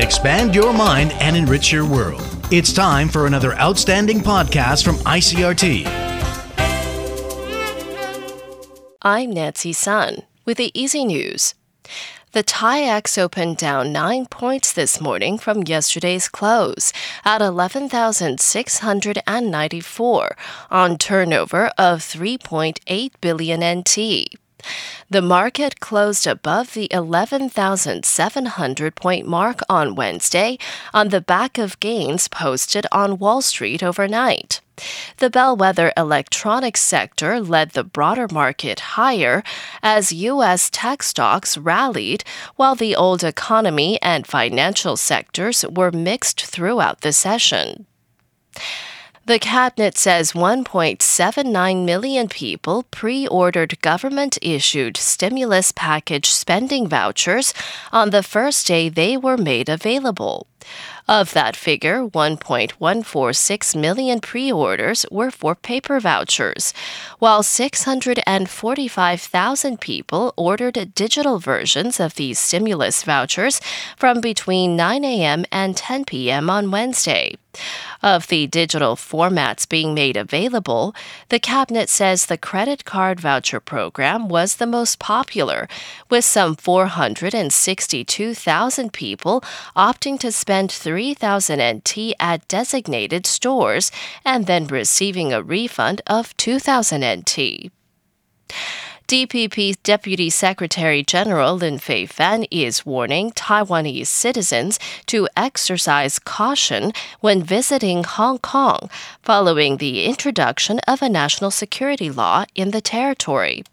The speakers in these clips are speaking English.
Expand your mind and enrich your world. It's time for another outstanding podcast from ICRT. I'm Nancy Sun with the Easy News. The TAIEX opened down nine points this morning from yesterday's close at 11,694 on turnover of 3.8 billion NT. The market closed above the 11,700 point mark on Wednesday on the back of gains posted on Wall Street overnight. The bellwether electronics sector led the broader market higher as U.S. tech stocks rallied, while the old economy and financial sectors were mixed throughout the session. The cabinet says 1.79 million people pre ordered government issued stimulus package spending vouchers on the first day they were made available. Of that figure, 1.146 million pre orders were for paper vouchers, while 645,000 people ordered digital versions of these stimulus vouchers from between 9 a.m. and 10 p.m. on Wednesday. Of the digital formats being made available, the Cabinet says the credit card voucher program was the most popular, with some 462,000 people opting to spend 3,000 NT at designated stores and then receiving a refund of 2,000 NT. DPP Deputy Secretary General Lin Fei-fan is warning Taiwanese citizens to exercise caution when visiting Hong Kong following the introduction of a national security law in the territory.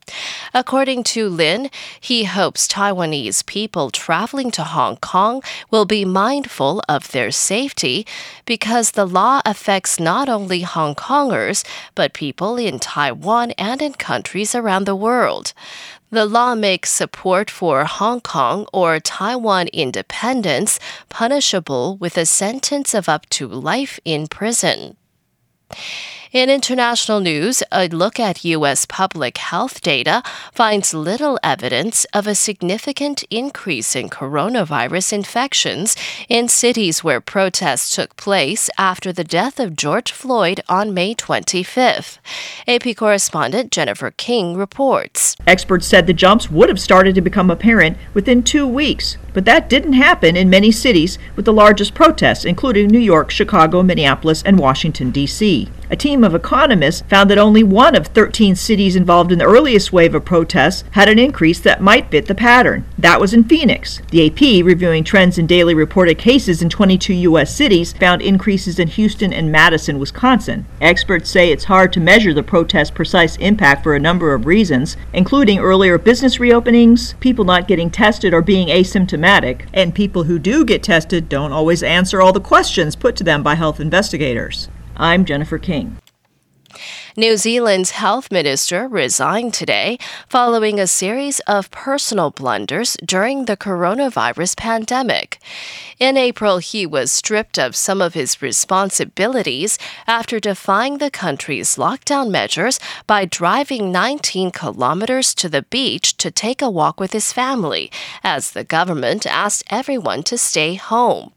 According to Lin, he hopes Taiwanese people traveling to Hong Kong will be mindful of their safety because the law affects not only Hong Kongers, but people in Taiwan and in countries around the world world. The law makes support for Hong Kong or Taiwan independence punishable with a sentence of up to life in prison. In international news, a look at U.S. public health data finds little evidence of a significant increase in coronavirus infections in cities where protests took place after the death of George Floyd on May 25th. AP correspondent Jennifer King reports. Experts said the jumps would have started to become apparent within two weeks, but that didn't happen in many cities with the largest protests, including New York, Chicago, Minneapolis, and Washington, D.C. A team of economists found that only one of 13 cities involved in the earliest wave of protests had an increase that might fit the pattern. That was in Phoenix. The AP, reviewing trends in daily reported cases in 22 U.S. cities, found increases in Houston and Madison, Wisconsin. Experts say it's hard to measure the protest's precise impact for a number of reasons, including earlier business reopenings, people not getting tested or being asymptomatic and people who do get tested don't always answer all the questions put to them by health investigators. I'm Jennifer King. New Zealand's health minister resigned today following a series of personal blunders during the coronavirus pandemic. In April, he was stripped of some of his responsibilities after defying the country's lockdown measures by driving 19 kilometers to the beach to take a walk with his family, as the government asked everyone to stay home.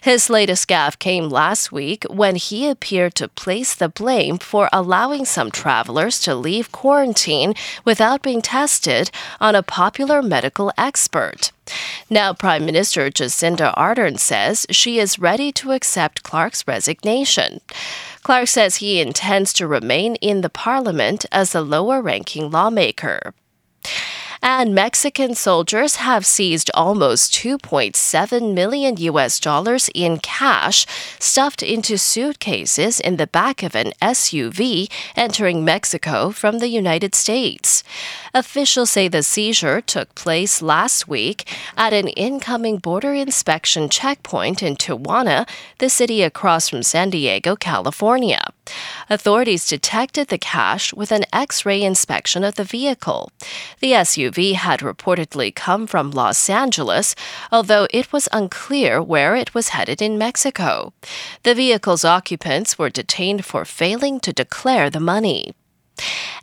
His latest gaffe came last week when he appeared to place the blame for allowing allowing some travelers to leave quarantine without being tested on a popular medical expert. Now, Prime Minister Jacinda Ardern says she is ready to accept Clark's resignation. Clark says he intends to remain in the parliament as a lower ranking lawmaker and Mexican soldiers have seized almost 2.7 million US dollars in cash stuffed into suitcases in the back of an SUV entering Mexico from the United States. Officials say the seizure took place last week at an incoming border inspection checkpoint in Tijuana, the city across from San Diego, California. Authorities detected the cash with an X ray inspection of the vehicle. The SUV had reportedly come from Los Angeles, although it was unclear where it was headed in Mexico. The vehicle's occupants were detained for failing to declare the money.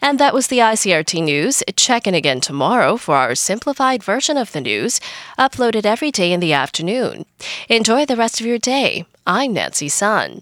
And that was the ICRT news. Check in again tomorrow for our simplified version of the news, uploaded every day in the afternoon. Enjoy the rest of your day. I'm Nancy Sun.